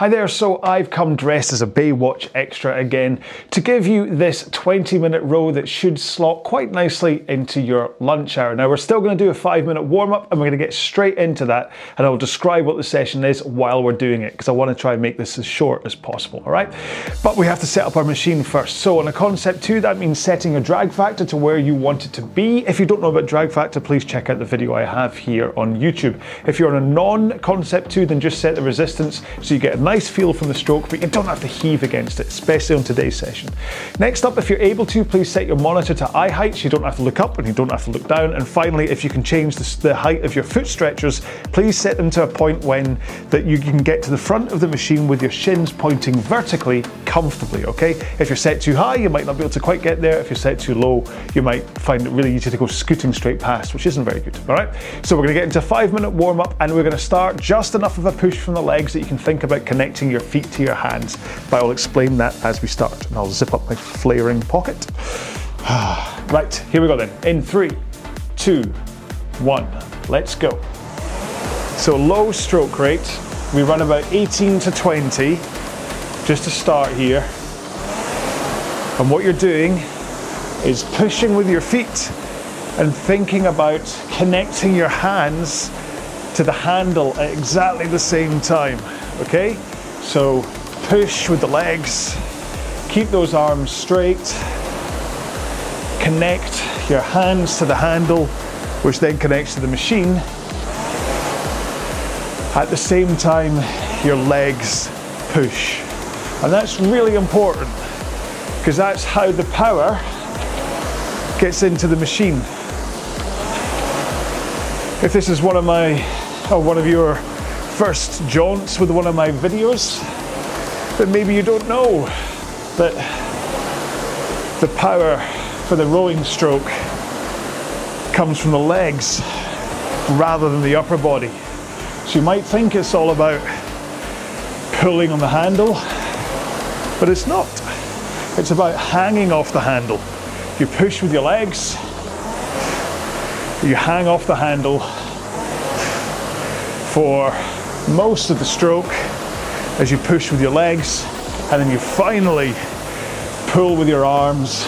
Hi there, so I've come dressed as a Baywatch extra again to give you this 20 minute row that should slot quite nicely into your lunch hour. Now, we're still going to do a five minute warm up and we're going to get straight into that, and I'll describe what the session is while we're doing it because I want to try and make this as short as possible, all right? But we have to set up our machine first. So, on a concept two, that means setting a drag factor to where you want it to be. If you don't know about drag factor, please check out the video I have here on YouTube. If you're on a non concept two, then just set the resistance so you get a nice feel from the stroke, but you don't have to heave against it, especially on today's session. Next up, if you're able to, please set your monitor to eye height so you don't have to look up and you don't have to look down. And finally, if you can change the, the height of your foot stretchers, please set them to a point when that you can get to the front of the machine with your shins pointing vertically comfortably, okay? If you're set too high, you might not be able to quite get there. If you're set too low, you might find it really easy to go scooting straight past, which isn't very good, all right? So we're gonna get into a five minute warm up and we're gonna start just enough of a push from the legs that you can think about connecting your feet to your hands. But I'll explain that as we start. And I'll zip up my flaring pocket. right, here we go then. In three, two, one, let's go. So low stroke rate, we run about 18 to 20, just to start here. And what you're doing is pushing with your feet and thinking about connecting your hands to the handle at exactly the same time. Okay? So push with the legs, keep those arms straight, connect your hands to the handle, which then connects to the machine. At the same time, your legs push. And that's really important because that's how the power gets into the machine. If this is one of my, or one of your first jaunts with one of my videos, then maybe you don't know that the power for the rowing stroke comes from the legs rather than the upper body. So you might think it's all about pulling on the handle, but it's not. It's about hanging off the handle. You push with your legs, you hang off the handle for most of the stroke as you push with your legs, and then you finally pull with your arms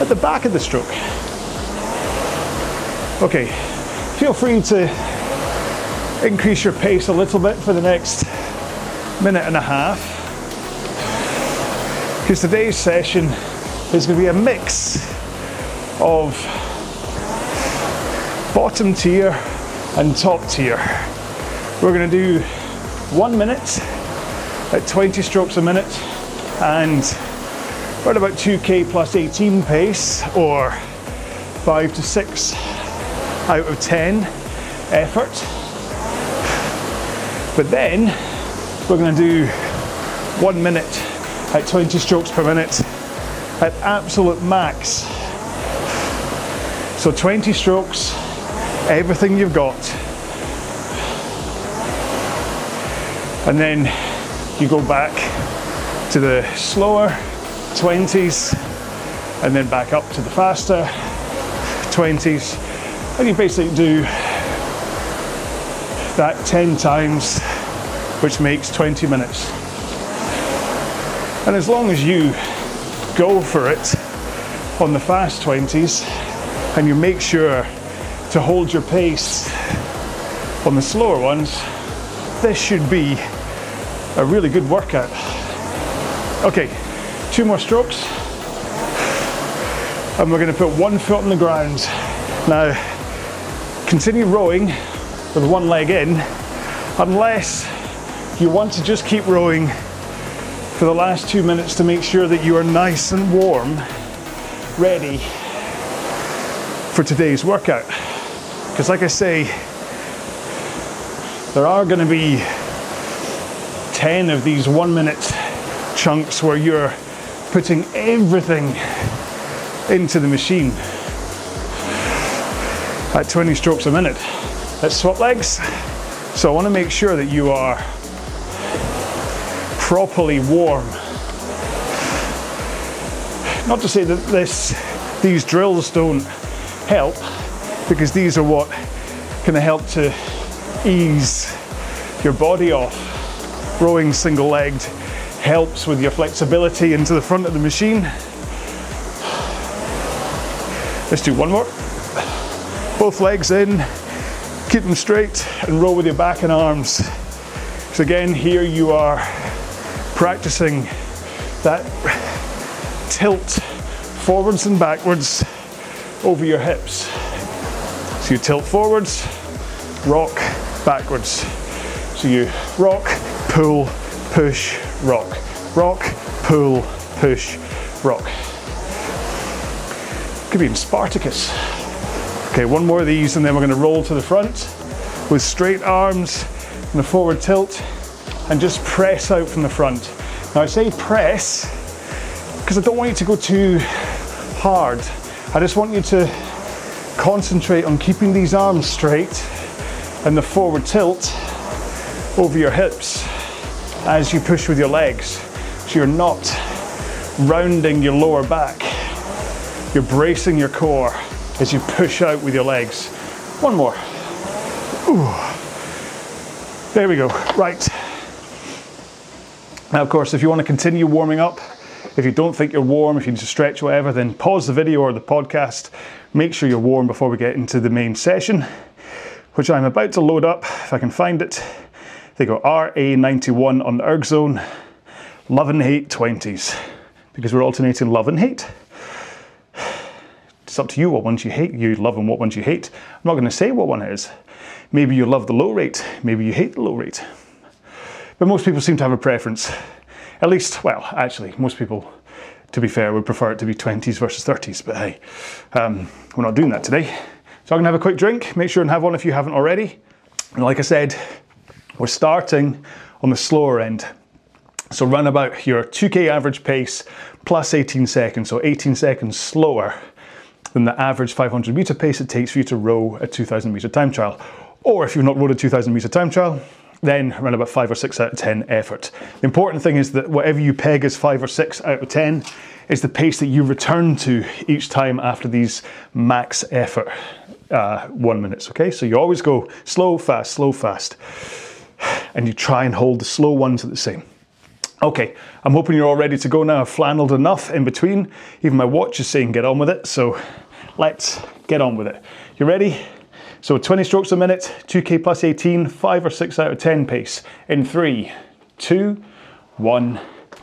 at the back of the stroke. Okay, feel free to increase your pace a little bit for the next minute and a half. Because today's session is going to be a mix of bottom tier and top tier. We're going to do one minute at 20 strokes a minute and around about 2k plus 18 pace or 5 to 6 out of 10 effort. But then we're going to do one minute at 20 strokes per minute at absolute max. So 20 strokes, everything you've got. And then you go back to the slower 20s and then back up to the faster 20s. And you basically do that 10 times, which makes 20 minutes. And as long as you go for it on the fast 20s and you make sure to hold your pace on the slower ones, this should be a really good workout. Okay, two more strokes. And we're going to put one foot on the ground. Now, continue rowing with one leg in, unless you want to just keep rowing for the last two minutes to make sure that you are nice and warm, ready for today's workout. Because, like I say, there are going to be 10 of these one minute chunks where you're putting everything into the machine at 20 strokes a minute. Let's swap legs. So I want to make sure that you are properly warm. Not to say that this, these drills don't help, because these are what can help to ease your body off. Rowing single legged helps with your flexibility into the front of the machine. Let's do one more. Both legs in, keep them straight, and row with your back and arms. So, again, here you are practicing that tilt forwards and backwards over your hips. So, you tilt forwards, rock, backwards. So, you rock, pull, push, rock, rock, pull, push, rock. Could be in Spartacus. Okay, one more of these, and then we're going to roll to the front with straight arms and a forward tilt, and just press out from the front. Now, I say press because I don't want you to go too hard. I just want you to concentrate on keeping these arms straight and the forward tilt over your hips as you push with your legs. So you're not rounding your lower back. You're bracing your core as you push out with your legs. One more. Ooh. There we go. Right. Now, of course, if you want to continue warming up, if you don't think you're warm, if you need to stretch, whatever, then pause the video or the podcast. Make sure you're warm before we get into the main session, which I'm about to load up, if I can find it. They go RA91 on the erg zone, love and hate 20s, because we're alternating love and hate. It's up to you what ones you hate, you love and what ones you hate. I'm not going to say what one it is. Maybe you love the low rate, maybe you hate the low rate. But most people seem to have a preference. At least, well, actually, most people, to be fair, would prefer it to be 20s versus 30s. But hey, um, we're not doing that today. So I'm to have a quick drink. Make sure and have one if you haven't already. And like I said, we're starting on the slower end. So run about your 2k average pace plus 18 seconds, so 18 seconds slower than the average 500 meter pace it takes for you to row a 2000 meter time trial. Or if you've not rowed a 2000 meter time trial, then run about five or six out of 10 effort. The important thing is that whatever you peg as five or six out of 10 is the pace that you return to each time after these max effort uh, one minutes, okay? So you always go slow, fast, slow, fast. And you try and hold the slow ones at the same. Okay, I'm hoping you're all ready to go now. I've flanneled enough in between. Even my watch is saying get on with it, so let's get on with it. You ready? So 20 strokes a minute, 2k plus 18, 5 or 6 out of 10 pace. In 3, 2, 1,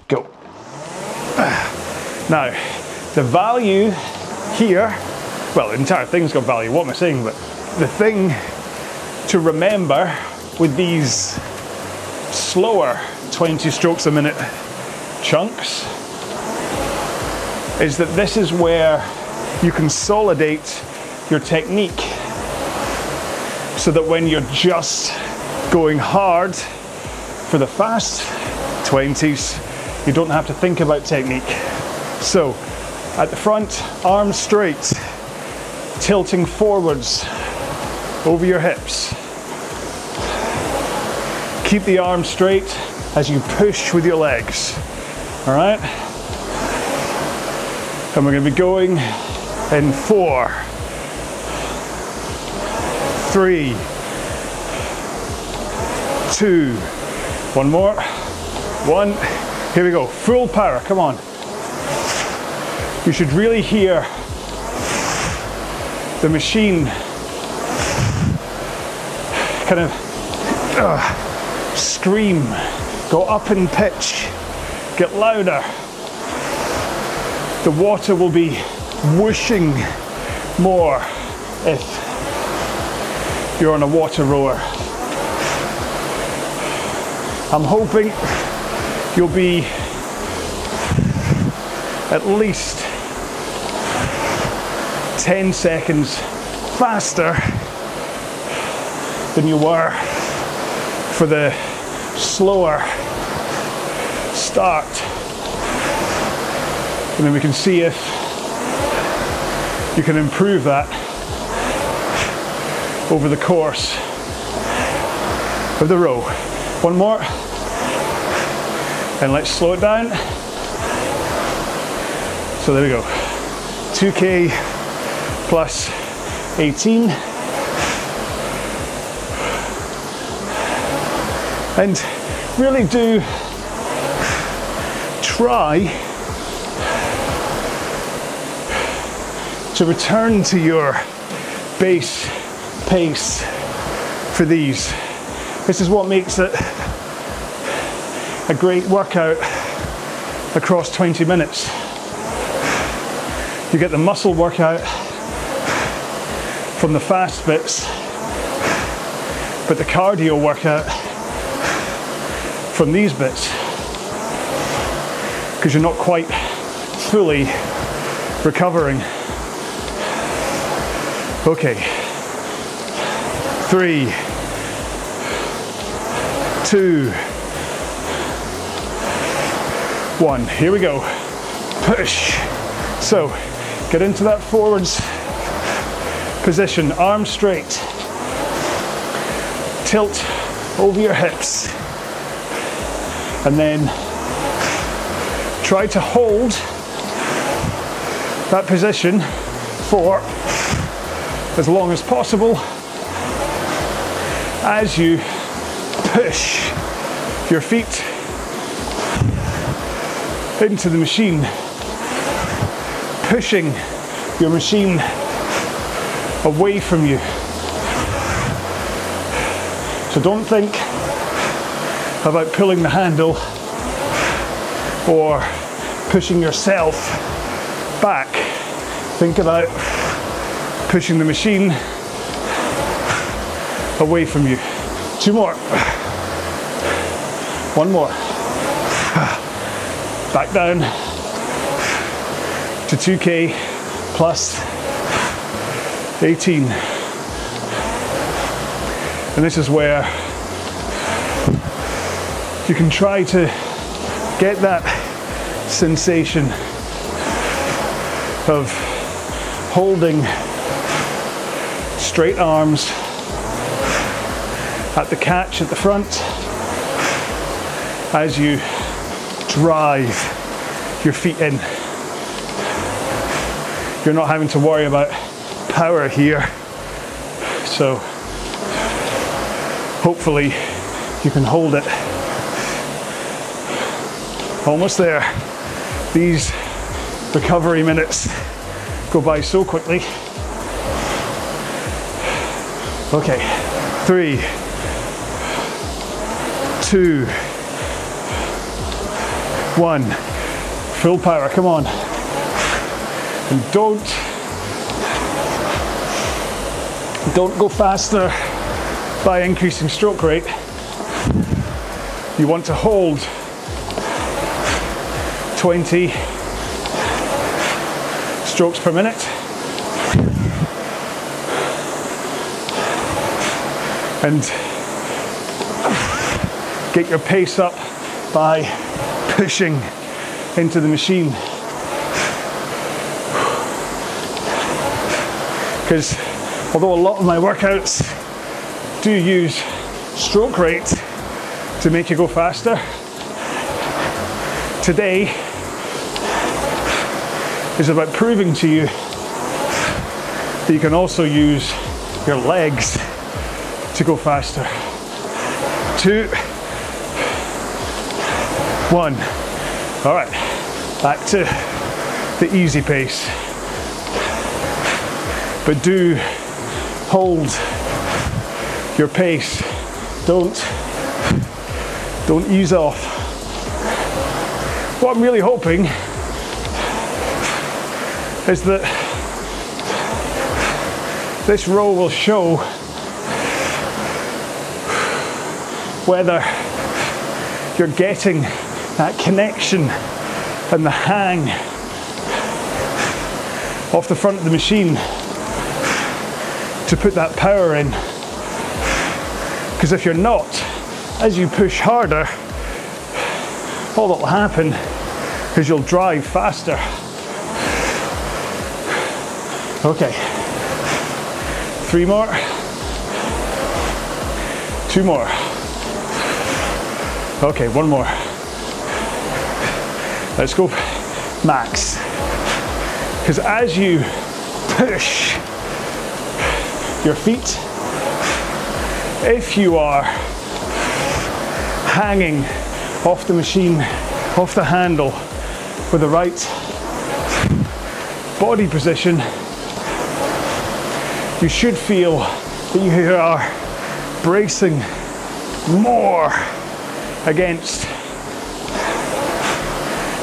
go. Now, the value here, well, the entire thing's got value, what am I saying? But the thing to remember with these slower 20 strokes a minute chunks is that this is where you consolidate your technique so that when you're just going hard for the fast 20s, you don't have to think about technique. So at the front, arms straight, tilting forwards over your hips. Keep the arms straight as you push with your legs. All right? And we're going to be going in four, three, two, one more, one. Here we go, full power, come on. You should really hear the machine kind of uh, scream, go up in pitch, get louder. The water will be whooshing more if you're on a water rower. I'm hoping you'll be at least 10 seconds faster than you were for the slower start And then we can see if you can improve that over the course of the row. One more. And let's slow it down. So there we go. 2K plus 18. And really do try to return to your base pace for these. This is what makes it a great workout across 20 minutes. You get the muscle workout from the fast bits, but the cardio workout from these bits because you're not quite fully recovering. Okay, three, two, one. Here we go. Push. So, get into that forwards position, arms straight. Tilt over your hips. And then try to hold that position for as long as possible as you push your feet into the machine, pushing your machine away from you. So don't think about pulling the handle or pushing yourself back. Think about pushing the machine away from you. Two more. One more. Back down to 2K plus 18. And this is where you can try to get that sensation of holding straight arms at the catch at the front as you drive your feet in. You're not having to worry about power here. So hopefully you can hold it. Almost there. These recovery minutes go by so quickly. Okay, three, two, one. Full power, come on. And don't don't go faster by increasing stroke rate. You want to hold 20 strokes per minute. And get your pace up by pushing into the machine. Because although a lot of my workouts do use stroke rate to make you go faster, today is about proving to you that you can also use your legs to go faster. Two, one. All right, back to the easy pace. But do hold your pace. Don't don't ease off. What I'm really hoping is that this row will show whether you're getting that connection and the hang off the front of the machine to put that power in. Because if you're not, as you push harder, all that will happen is you'll drive faster Okay. Three more. Two more. Okay, one more. Let's go max. Because as you push your feet, if you are hanging off the machine, off the handle with the right body position, you should feel that you are bracing more against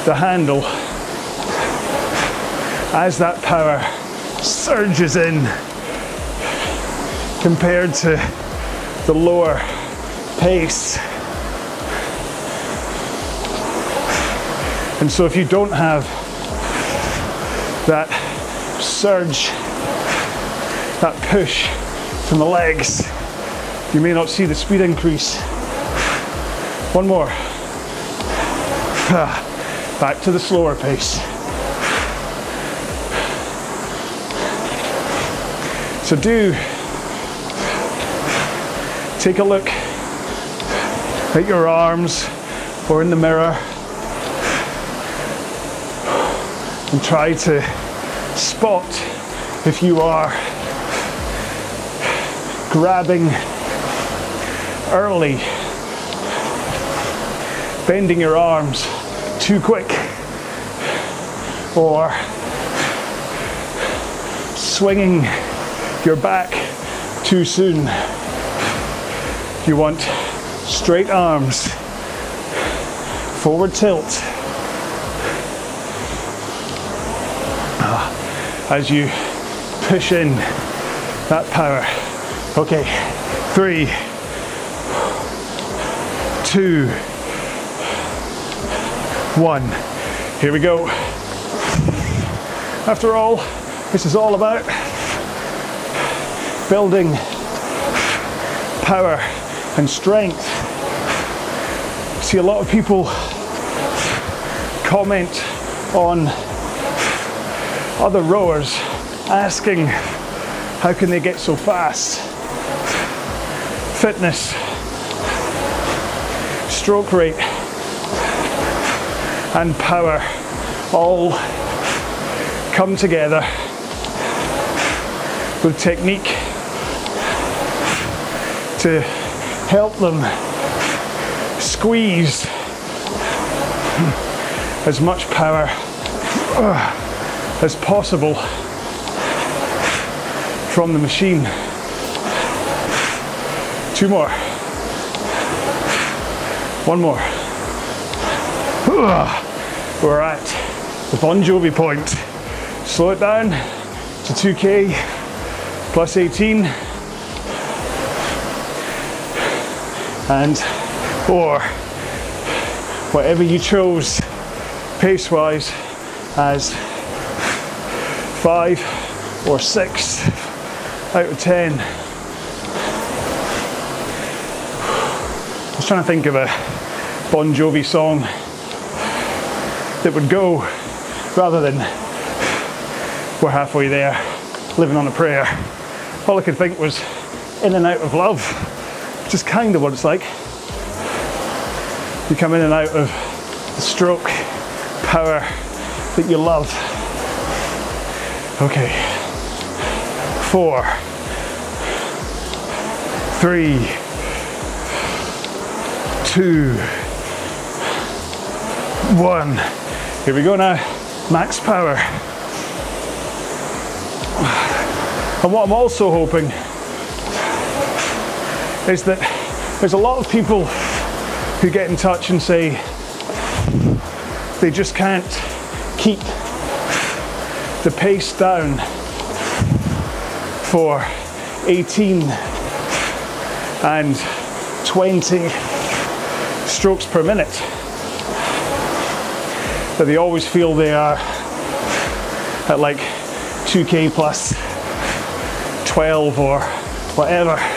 the handle as that power surges in compared to the lower pace. And so if you don't have that surge that push from the legs, you may not see the speed increase. One more. Back to the slower pace. So do take a look at your arms or in the mirror and try to spot if you are grabbing early, bending your arms too quick, or swinging your back too soon. You want straight arms, forward tilt. Ah, as you push in that power. Okay, three, two, one. Here we go. After all, this is all about building power and strength. See a lot of people comment on other rowers asking how can they get so fast? Fitness, stroke rate, and power all come together with technique to help them squeeze as much power uh, as possible from the machine. Two more. One more. We're at the Bon Jovi point. Slow it down to 2k plus 18 and or whatever you chose pace wise as five or six out of ten. I was trying to think of a Bon Jovi song that would go rather than we're halfway there, living on a prayer. All I could think was in and out of love, is kind of what it's like. You come in and out of the stroke power that you love. Okay, four, three, two, one. Here we go now, max power. And what I'm also hoping is that there's a lot of people who get in touch and say they just can't keep the pace down for 18 and 20 strokes per minute. That they always feel they are at like 2k plus 12 or whatever.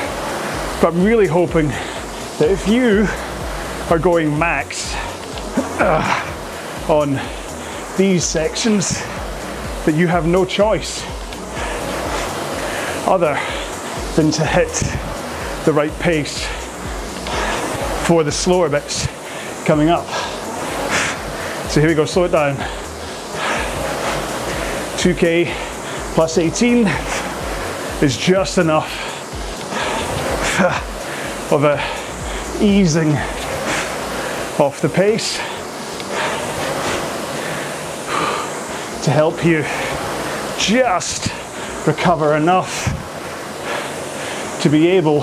But I'm really hoping that if you are going max uh, on these sections, that you have no choice other than to hit the right pace for the slower bits coming up. So here we go, slow it down. 2k plus 18 is just enough Uh, of a easing off the pace to help you just recover enough to be able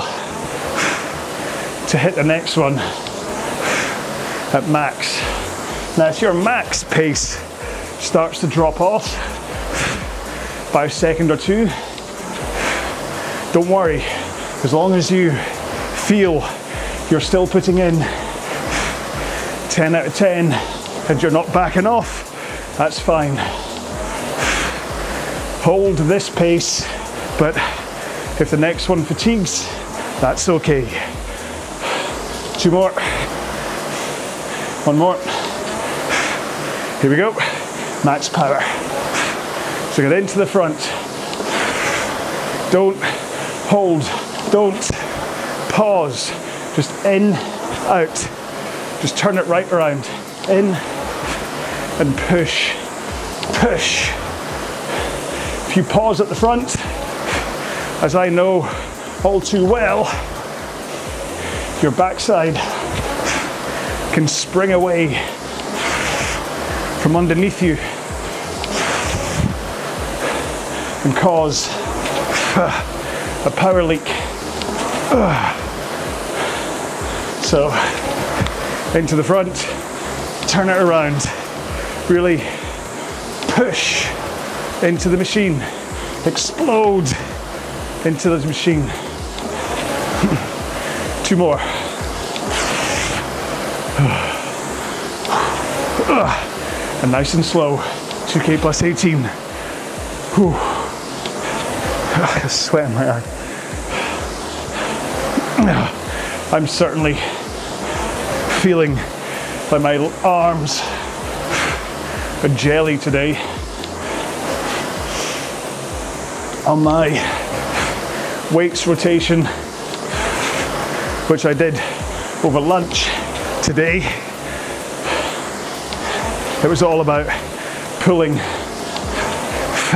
to hit the next one at max. Now, if your max pace starts to drop off by a second or two, don't worry. As long as you feel you're still putting in 10 out of 10 and you're not backing off, that's fine. Hold this pace, but if the next one fatigues, that's okay. Two more. One more. Here we go. Max power. So get into the front. Don't hold. Don't pause. Just in, out. Just turn it right around. In and push. Push. If you pause at the front, as I know all too well, your backside can spring away from underneath you and cause a power leak. So, into the front, turn it around, really push into the machine, explode into the machine. Two more. And nice and slow. 2k plus 18. Whew. Sweat in my eye. I'm certainly feeling like my arms are jelly today. On my weights rotation, which I did over lunch today, it was all about pulling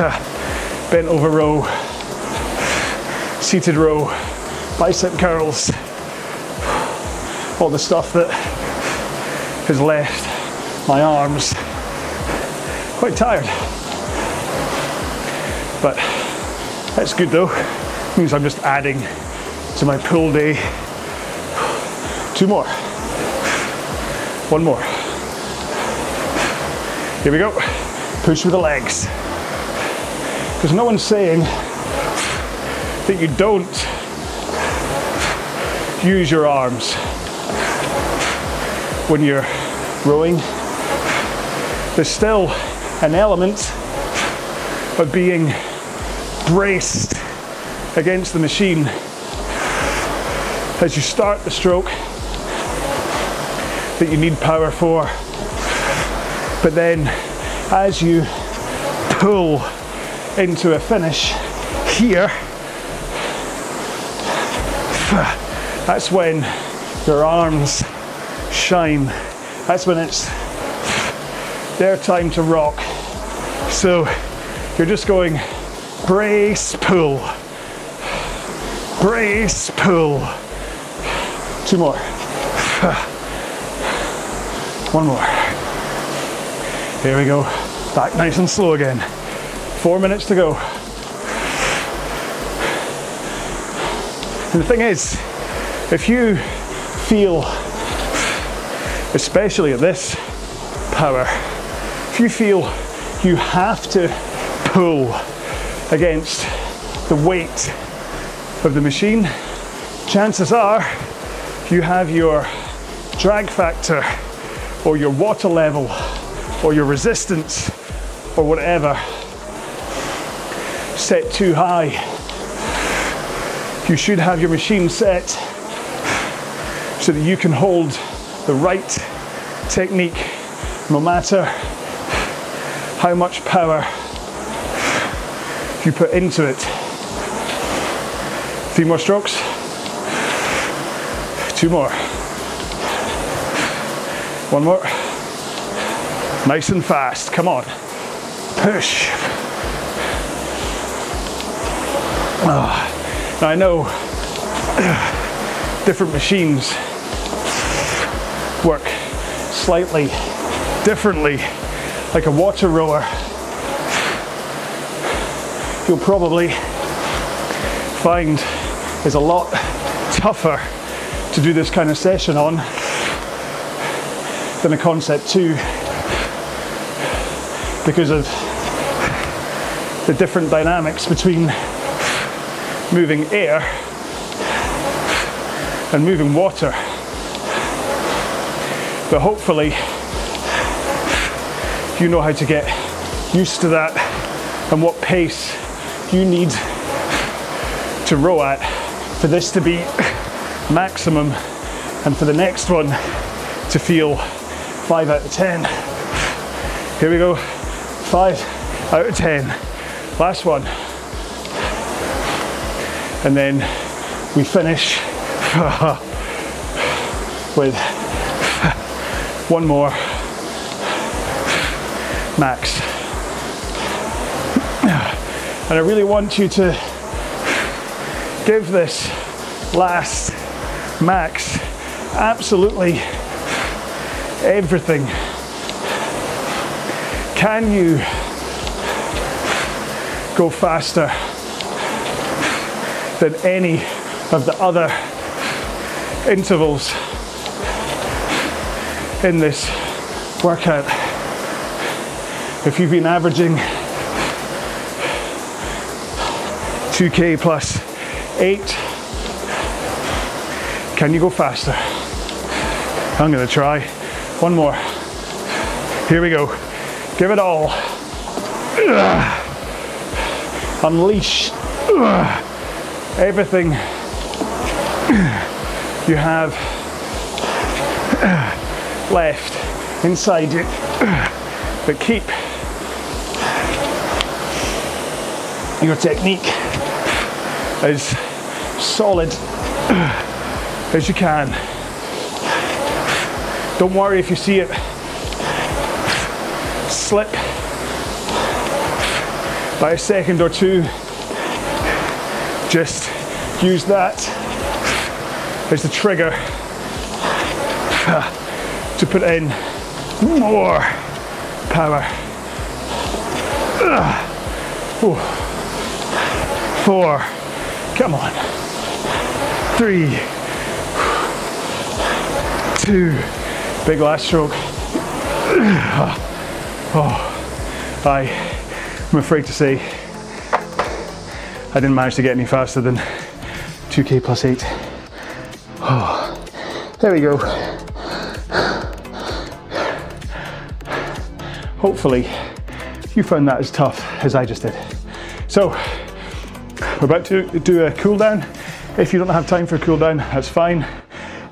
bent over row, seated row, bicep curls, all the stuff that has left my arms quite tired. But that's good though. Means I'm just adding to my pull day. Two more. One more. Here we go. Push with the legs. Because no one's saying that you don't use your arms when you're rowing. There's still an element of being braced against the machine as you start the stroke that you need power for. But then as you pull into a finish here, that's when your arms shine. That's when it's their time to rock. So you're just going brace, pull, brace, pull. Two more. One more. Here we go. Back nice and slow again. Four minutes to go. And the thing is, if you feel, especially at this power, if you feel you have to pull against the weight of the machine, chances are you have your drag factor or your water level or your resistance or whatever set too high. You should have your machine set so that you can hold the right technique no matter how much power you put into it. Three more strokes. Two more. One more. Nice and fast. Come on. Push. Oh. Now I know different machines work slightly differently, like a water rower. You'll probably find is a lot tougher to do this kind of session on than a concept 2 because of the different dynamics between moving air and moving water. But hopefully, you know how to get used to that and what pace you need to row at for this to be maximum and for the next one to feel 5 out of 10. Here we go, 5 out of 10. Last one. And then we finish with one more max. And I really want you to give this last max absolutely everything. Can you go faster than any of the other intervals in this workout? If you've been averaging 2k plus eight. Can you go faster? I'm gonna try. One more. Here we go. Give it all. Unleash everything you have left inside you. But keep your technique as solid as you can. Don't worry if you see it slip by a second or two. Just use that as the trigger to put in more power. Four. Come on. Three. Two. Big last stroke. Oh, I, I'm afraid to say I didn't manage to get any faster than 2k plus 8. Oh, there we go. Hopefully, you found that as tough as I just did. So, we're about to do a cool down. If you don't have time for a cool down, that's fine,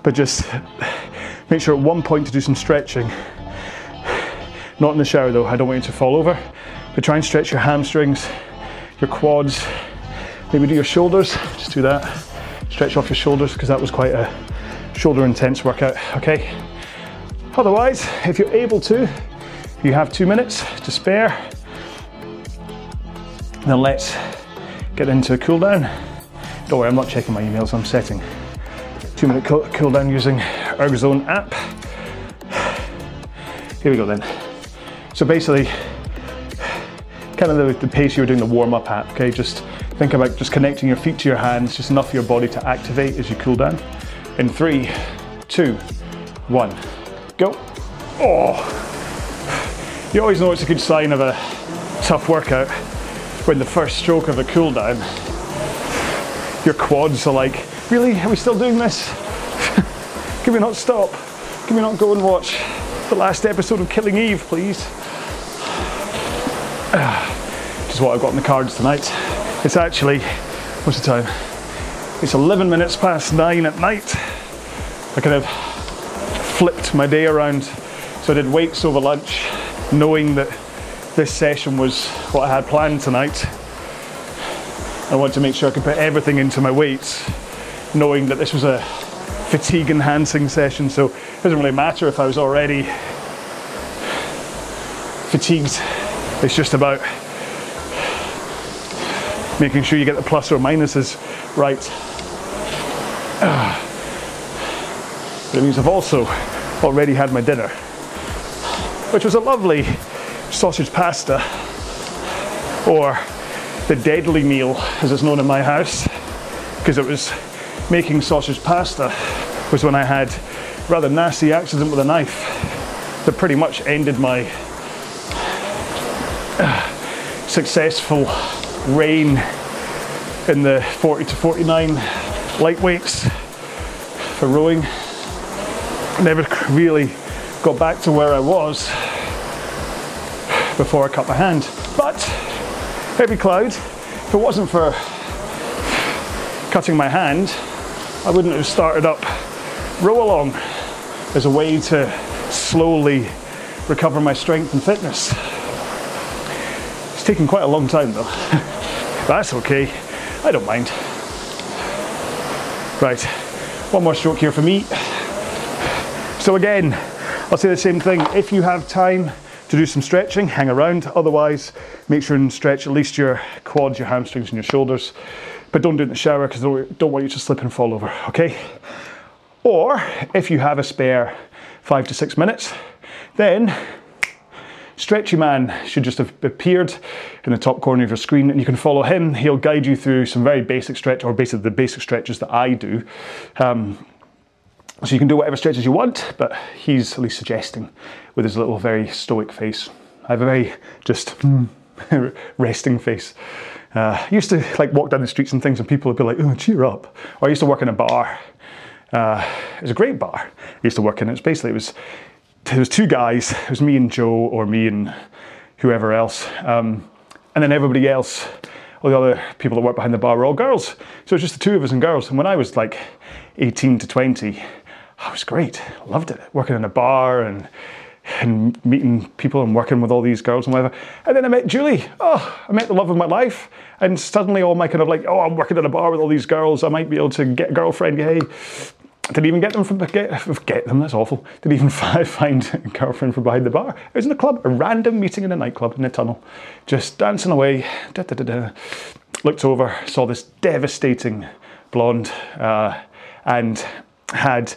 but just make sure at one point to do some stretching not in the shower though, I don't want you to fall over. But try and stretch your hamstrings, your quads, maybe do your shoulders, just do that. Stretch off your shoulders because that was quite a shoulder intense workout, okay? Otherwise, if you're able to, you have two minutes to spare, then let's get into a cool down. Don't worry, I'm not checking my emails, I'm setting two minute cool down using ErgZone app. Here we go then. So basically, kind of the, the pace you were doing the warm up at, okay? Just think about just connecting your feet to your hands, just enough for your body to activate as you cool down. In three, two, one, go. Oh, you always know it's a good sign of a tough workout when the first stroke of a cool down, your quads are like, really? Are we still doing this? Can we not stop? Can we not go and watch the last episode of Killing Eve, please? which is what I've got in the cards tonight. It's actually, what's the time? It's 11 minutes past nine at night. I kind of flipped my day around. So I did weights over lunch, knowing that this session was what I had planned tonight. I wanted to make sure I could put everything into my weights, knowing that this was a fatigue enhancing session, so it doesn't really matter if I was already fatigued. It's just about making sure you get the plus or minuses right. It means I've also already had my dinner, which was a lovely sausage pasta, or the deadly meal as it's known in my house, because it was making sausage pasta was when I had rather nasty accident with a knife that pretty much ended my uh, successful reign in the 40 to 49 lightweights for rowing. Never really got back to where I was before I cut my hand. But heavy cloud, if it wasn't for cutting my hand, I wouldn't have started up row along as a way to slowly recover my strength and fitness. It's taken quite a long time though. That's okay, I don't mind. Right, one more stroke here for me. So again, I'll say the same thing. If you have time to do some stretching, hang around. Otherwise, make sure and stretch at least your quads, your hamstrings and your shoulders. But don't do it in the shower because I don't want you to slip and fall over, okay? Or if you have a spare five to six minutes, then Stretchy Man should just have appeared in the top corner of your screen and you can follow him. He'll guide you through some very basic stretch or basically the basic stretches that I do. Um, so you can do whatever stretches you want, but he's at least suggesting with his little very stoic face. I have a very just resting face. Uh, I used to like walk down the streets and things and people would be like, oh, cheer up. Or I used to work in a bar uh, it was a great bar I used to work in. It basically it was there was two guys. It was me and Joe, or me and whoever else, um, and then everybody else, all the other people that worked behind the bar were all girls. So it was just the two of us and girls. And when I was like 18 to 20, I was great. Loved it. Working in a bar and and meeting people and working with all these girls and whatever. And then I met Julie. Oh, I met the love of my life. And suddenly all my kind of like, oh, I'm working in a bar with all these girls. I might be able to get a girlfriend. Yay. Didn't even get them from get, get them. That's awful. Didn't even find a girlfriend from behind the bar. I was in a club, a random meeting in a nightclub in a tunnel, just dancing away. Da, da, da, Looked over, saw this devastating blonde, uh, and had.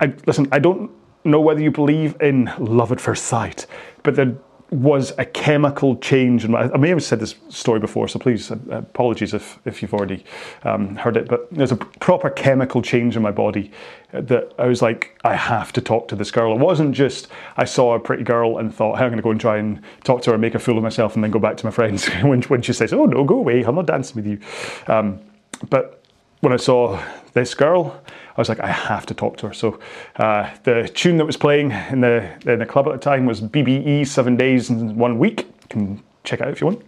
I, listen, I don't know whether you believe in love at first sight, but there was a chemical change. In my, I may have said this story before, so please, uh, apologies if, if you've already um, heard it, but there's a proper chemical change in my body that I was like, I have to talk to this girl. It wasn't just I saw a pretty girl and thought, hey, I'm going to go and try and talk to her, and make a fool of myself, and then go back to my friends when, when she says, oh no, go away, I'm not dancing with you. Um, but when I saw this girl, I was like, I have to talk to her. So uh, the tune that was playing in the in the club at the time was BBE Seven Days in One Week. You can check out if you want.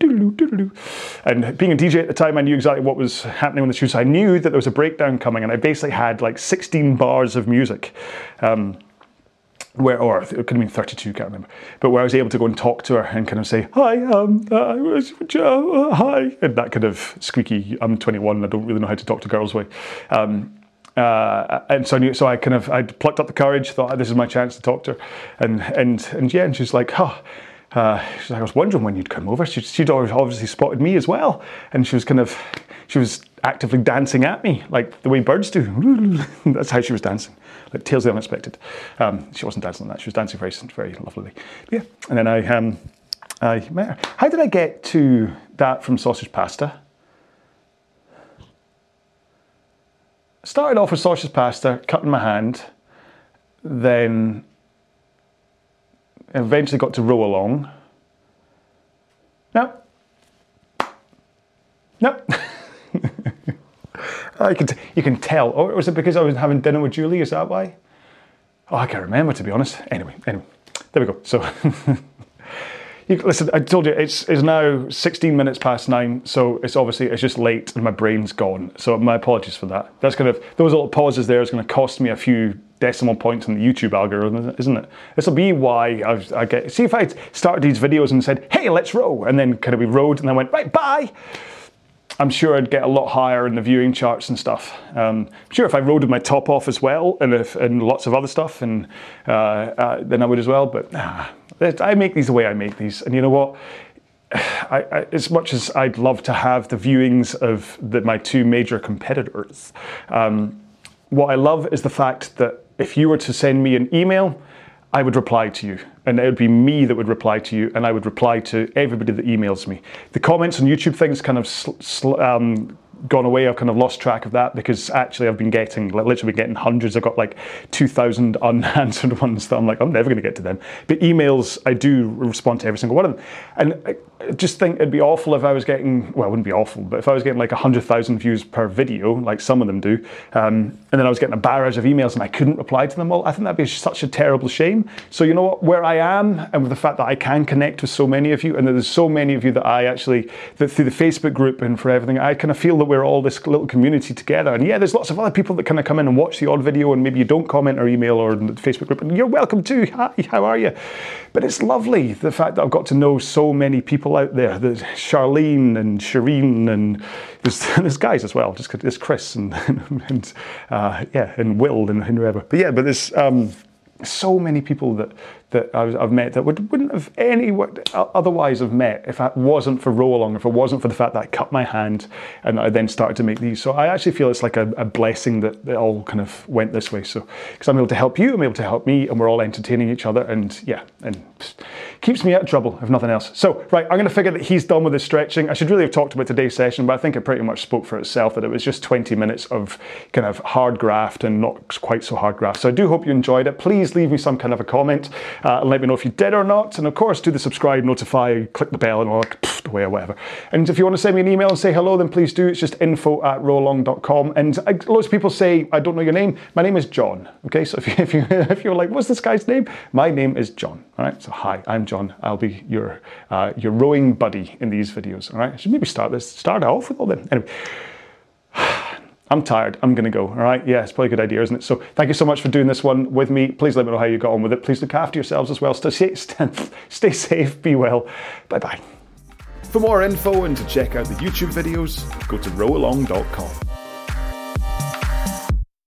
And being a DJ at the time, I knew exactly what was happening on the tune. So I knew that there was a breakdown coming, and I basically had like 16 bars of music. Um, where, or it could have been 32, can't remember, but where I was able to go and talk to her and kind of say, hi, um, uh, uh, hi, and that kind of squeaky, I'm 21, I don't really know how to talk to girls way. Um, uh, and so I knew, so I kind of, I plucked up the courage, thought this is my chance to talk to her, and and and yeah, and she's like, oh. Uh, she's like, I was wondering when you'd come over. She, she'd obviously spotted me as well, and she was kind of, she was actively dancing at me like the way birds do. That's how she was dancing, like Tales of the Unexpected. Um, she wasn't dancing like that. She was dancing very, very lovely. Yeah, and then I, um, I met her. How did I get to that from sausage pasta? Started off with sausage pasta, cutting my hand, then eventually got to row along. No. No. I can you can tell. Or oh, was it because I was having dinner with Julie? Is that why? Oh, I can't remember to be honest. Anyway, anyway, there we go. So You, listen, I told you it's, it's now 16 minutes past nine, so it's obviously it's just late and my brain's gone. So my apologies for that. That's kind of those little pauses there is going to cost me a few decimal points in the YouTube algorithm, isn't it? This will be why I, I, get. See if I started these videos and said, "Hey, let's row," and then kind of we rowed, and I went right, bye. I'm sure I'd get a lot higher in the viewing charts and stuff. Um, I'm sure if I rode with my top off as well and, if, and lots of other stuff, and uh, uh, then I would as well. But I make these the way I make these, and you know what? I, I, as much as I'd love to have the viewings of the, my two major competitors, um, what I love is the fact that if you were to send me an email, I would reply to you. And it would be me that would reply to you, and I would reply to everybody that emails me. The comments on YouTube things kind of um, gone away. I've kind of lost track of that because actually I've been getting, like, literally been getting hundreds. I've got like 2,000 unanswered ones that I'm like, I'm never going to get to them. But emails, I do respond to every single one of them. And I just think it'd be awful if I was getting, well, it wouldn't be awful, but if I was getting like 100,000 views per video, like some of them do, um, and then I was getting a barrage of emails and I couldn't reply to them all, I think that'd be such a terrible shame. So, you know what, where I am, and with the fact that I can connect with so many of you, and there's so many of you that I actually, that through the Facebook group and for everything, I kind of feel that we're all this little community together. And yeah, there's lots of other people that kind of come in and watch the odd video, and maybe you don't comment or email or in the Facebook group, and you're welcome too. Hi, how are you? But it's lovely the fact that I've got to know so many people out there. There's Charlene and Shireen, and there's, there's guys as well. Just there's Chris and and uh, yeah, and Will and, and whoever. But yeah, but there's. Um, so many people that that I've met that would, wouldn't have any otherwise have met if it wasn't for row along, if it wasn't for the fact that I cut my hand and I then started to make these. So I actually feel it's like a, a blessing that it all kind of went this way. So because I'm able to help you, I'm able to help me, and we're all entertaining each other, and yeah, and keeps me out of trouble if nothing else. So right, I'm going to figure that he's done with his stretching. I should really have talked about today's session, but I think it pretty much spoke for itself that it was just 20 minutes of kind of hard graft and not quite so hard graft. So I do hope you enjoyed it. Please leave me some kind of a comment uh, and let me know if you did or not. And of course, do the subscribe, notify, click the bell, and all that way or whatever. And if you want to send me an email and say hello, then please do. It's just info at rowalong.com. And I, loads of people say, I don't know your name. My name is John. Okay, so if, you, if, you, if you're like, what's this guy's name? My name is John. All right, so hi, I'm John. I'll be your, uh, your rowing buddy in these videos. All right, I should maybe start this, start off with all them. Anyway. I'm tired. I'm to go. All right. Yeah, it's probably a good idea, isn't it? So thank you so much for doing this one with me. Please let me know how you got on with it. Please look after yourselves as well. Stay, stay safe. Be well. Bye bye. For more info and to check out the YouTube videos, go to rowalong.com.